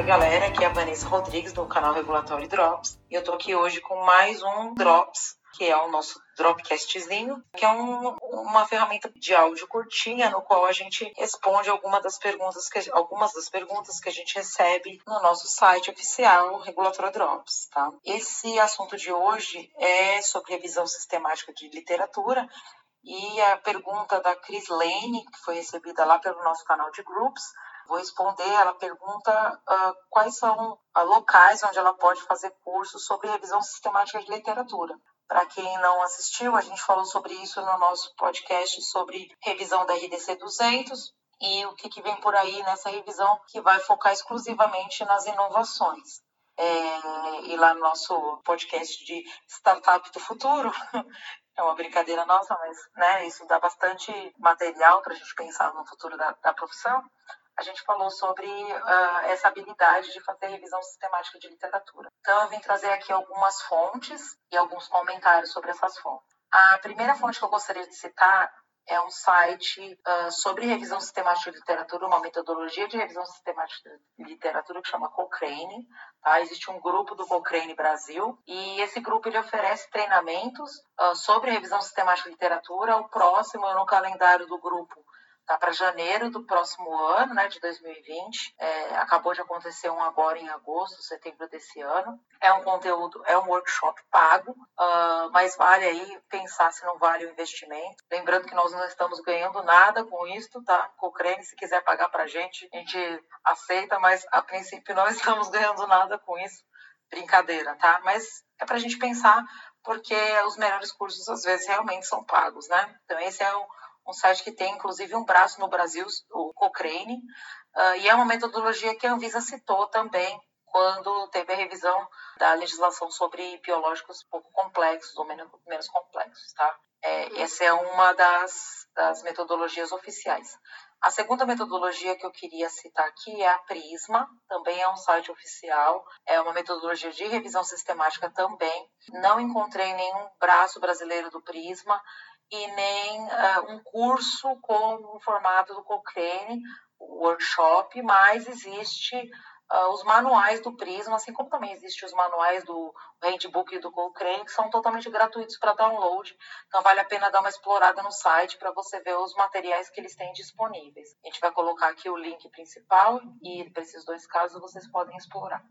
Oi, galera, aqui é a Vanessa Rodrigues do canal Regulatório Drops e eu tô aqui hoje com mais um Drops, que é o nosso Dropcastzinho, que é um, uma ferramenta de áudio curtinha no qual a gente responde alguma das perguntas que, algumas das perguntas que a gente recebe no nosso site oficial Regulatório Drops. Tá? Esse assunto de hoje é sobre revisão sistemática de literatura e a pergunta da Chris Lane, que foi recebida lá pelo nosso canal de groups, vou responder. Ela pergunta uh, quais são uh, locais onde ela pode fazer cursos sobre revisão sistemática de literatura. Para quem não assistiu, a gente falou sobre isso no nosso podcast sobre revisão da RDC 200 e o que, que vem por aí nessa revisão que vai focar exclusivamente nas inovações. É, e lá no nosso podcast de Startup do Futuro, é uma brincadeira nossa, mas né, isso dá bastante material para a gente pensar no futuro da, da profissão. A gente falou sobre uh, essa habilidade de fazer revisão sistemática de literatura. Então, eu vim trazer aqui algumas fontes e alguns comentários sobre essas fontes. A primeira fonte que eu gostaria de citar é um site uh, sobre revisão sistemática de literatura, uma metodologia de revisão sistemática de literatura que chama Cochrane. Tá? Existe um grupo do Cochrane Brasil e esse grupo ele oferece treinamentos uh, sobre revisão sistemática de literatura. O próximo no calendário do grupo Tá para janeiro do próximo ano, né, de 2020. É, acabou de acontecer um agora em agosto, setembro desse ano. É um conteúdo, é um workshop pago, uh, mas vale aí pensar se não vale o investimento. Lembrando que nós não estamos ganhando nada com isso, tá? Cochrane, se quiser pagar para a gente, a gente aceita, mas a princípio não estamos ganhando nada com isso. Brincadeira, tá? Mas é para a gente pensar porque os melhores cursos às vezes realmente são pagos, né? Então esse é o um site que tem inclusive um braço no Brasil, o Cochrane, uh, e é uma metodologia que a Anvisa citou também quando teve a revisão da legislação sobre biológicos pouco complexos ou menos, menos complexos, tá? É, essa é uma das, das metodologias oficiais. A segunda metodologia que eu queria citar aqui é a Prisma, também é um site oficial, é uma metodologia de revisão sistemática também. Não encontrei nenhum braço brasileiro do Prisma, e nem uh, um curso com o formato do Cochrane, workshop, mas existe uh, os manuais do Prisma, assim como também existem os manuais do Handbook e do Cochrane, que são totalmente gratuitos para download. Então, vale a pena dar uma explorada no site para você ver os materiais que eles têm disponíveis. A gente vai colocar aqui o link principal e, para esses dois casos, vocês podem explorar.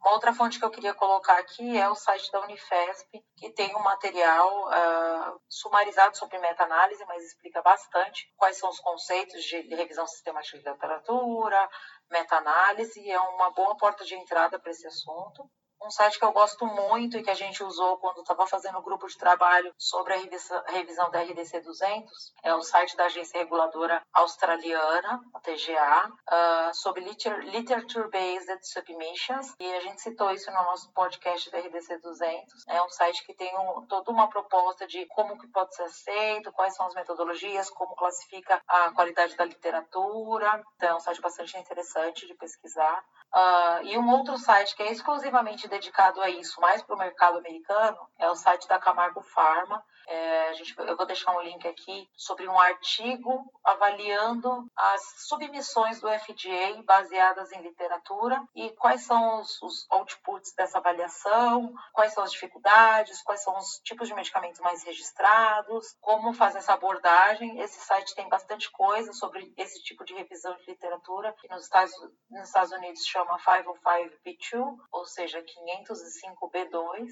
Uma outra fonte que eu queria colocar aqui é o site da Unifesp, que tem um material uh, sumarizado sobre meta-análise, mas explica bastante quais são os conceitos de revisão sistemática de literatura, meta-análise, é uma boa porta de entrada para esse assunto. Um site que eu gosto muito e que a gente usou quando estava fazendo o grupo de trabalho sobre a revisão da RDC 200 é o site da agência reguladora australiana, a TGA, uh, sobre Literature Based Submissions. E a gente citou isso no nosso podcast da RDC 200. É um site que tem um, toda uma proposta de como que pode ser aceito, quais são as metodologias, como classifica a qualidade da literatura. Então, é um site bastante interessante de pesquisar. Uh, e um outro site que é exclusivamente dedicado a isso, mais para o mercado americano, é o site da Camargo Pharma. É, a gente, eu vou deixar um link aqui sobre um artigo avaliando as submissões do FDA baseadas em literatura e quais são os, os outputs dessa avaliação, quais são as dificuldades, quais são os tipos de medicamentos mais registrados, como fazer essa abordagem. Esse site tem bastante coisa sobre esse tipo de revisão de literatura, que nos Estados, nos Estados Unidos chama 505B2, ou seja, 505B2.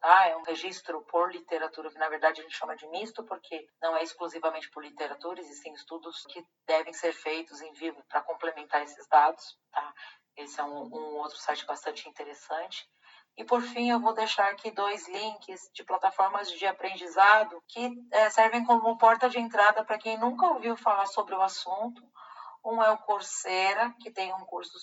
Tá? É um registro por literatura, que na verdade a gente chama de misto, porque não é exclusivamente por literatura, existem estudos que devem ser feitos em vivo para complementar esses dados. Tá? Esse é um, um outro site bastante interessante. E por fim, eu vou deixar aqui dois links de plataformas de aprendizado que é, servem como porta de entrada para quem nunca ouviu falar sobre o assunto um é o Coursera, que tem um curso,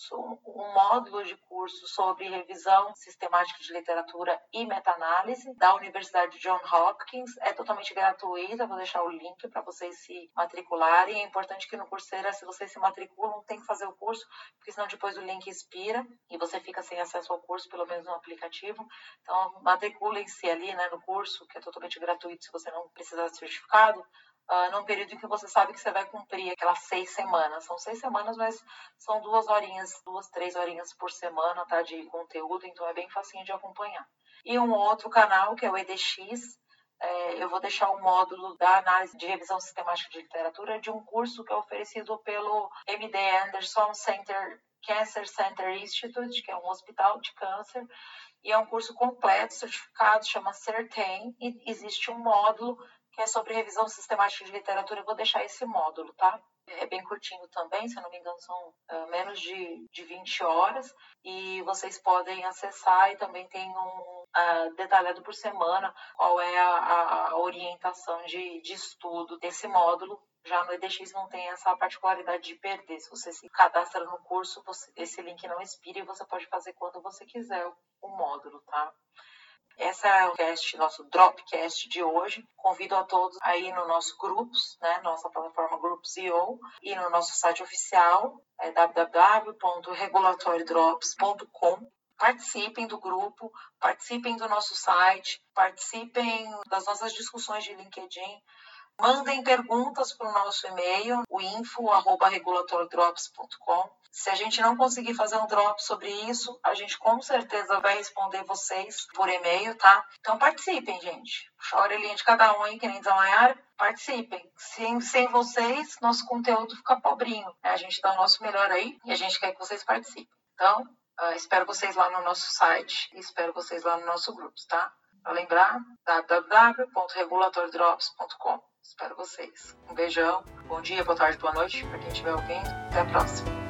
um módulo de curso sobre revisão sistemática de literatura e meta-análise da Universidade John Hopkins. É totalmente gratuito, eu vou deixar o link para vocês se matricularem. É importante que no Coursera, se vocês se matriculam, tem que fazer o curso, porque senão depois o link expira e você fica sem acesso ao curso, pelo menos no aplicativo. Então, matriculem-se ali né, no curso, que é totalmente gratuito se você não precisar de certificado uh, num período que você sabe que você vai cumprir aquelas seis semanas. São seis semanas, mas são duas horinhas, duas, três horinhas por semana, tá? De conteúdo, então é bem facinho de acompanhar. E um outro canal, que é o EDX, é, eu vou deixar o módulo da análise de revisão sistemática de literatura de um curso que é oferecido pelo MD Anderson Center Cancer Center Institute, que é um hospital de câncer, e é um curso completo, certificado, chama CERTEM, e existe um módulo que é sobre revisão sistemática de literatura. Eu vou deixar esse módulo, tá? É bem curtinho também, se eu não me engano, são uh, menos de, de 20 horas. E vocês podem acessar e também tem um uh, detalhado por semana qual é a, a orientação de, de estudo desse módulo já no EDX não tem essa particularidade de perder. Se você se cadastra no curso, você, esse link não expira e você pode fazer quando você quiser o, o módulo, tá? Essa é o cast, nosso Dropcast de hoje. Convido a todos aí no nosso grupos, né, nossa plataforma Groups.io e no nosso site oficial, é www.regulatoriodrops.com. Participem do grupo, participem do nosso site, participem das nossas discussões de LinkedIn. Mandem perguntas para o nosso e-mail, o. Se a gente não conseguir fazer um drop sobre isso, a gente com certeza vai responder vocês por e-mail, tá? Então participem, gente. Puxa a orelhinha de cada um aí, que nem Maiara. Participem. Sem, sem vocês, nosso conteúdo fica pobrinho. Né? A gente dá o nosso melhor aí e a gente quer que vocês participem. Então, uh, espero vocês lá no nosso site e espero vocês lá no nosso grupo, tá? Para lembrar, www.regulatoriodrops.com. Espero vocês. Um beijão. Bom dia, boa tarde, boa noite para quem estiver ouvindo. Até a próxima.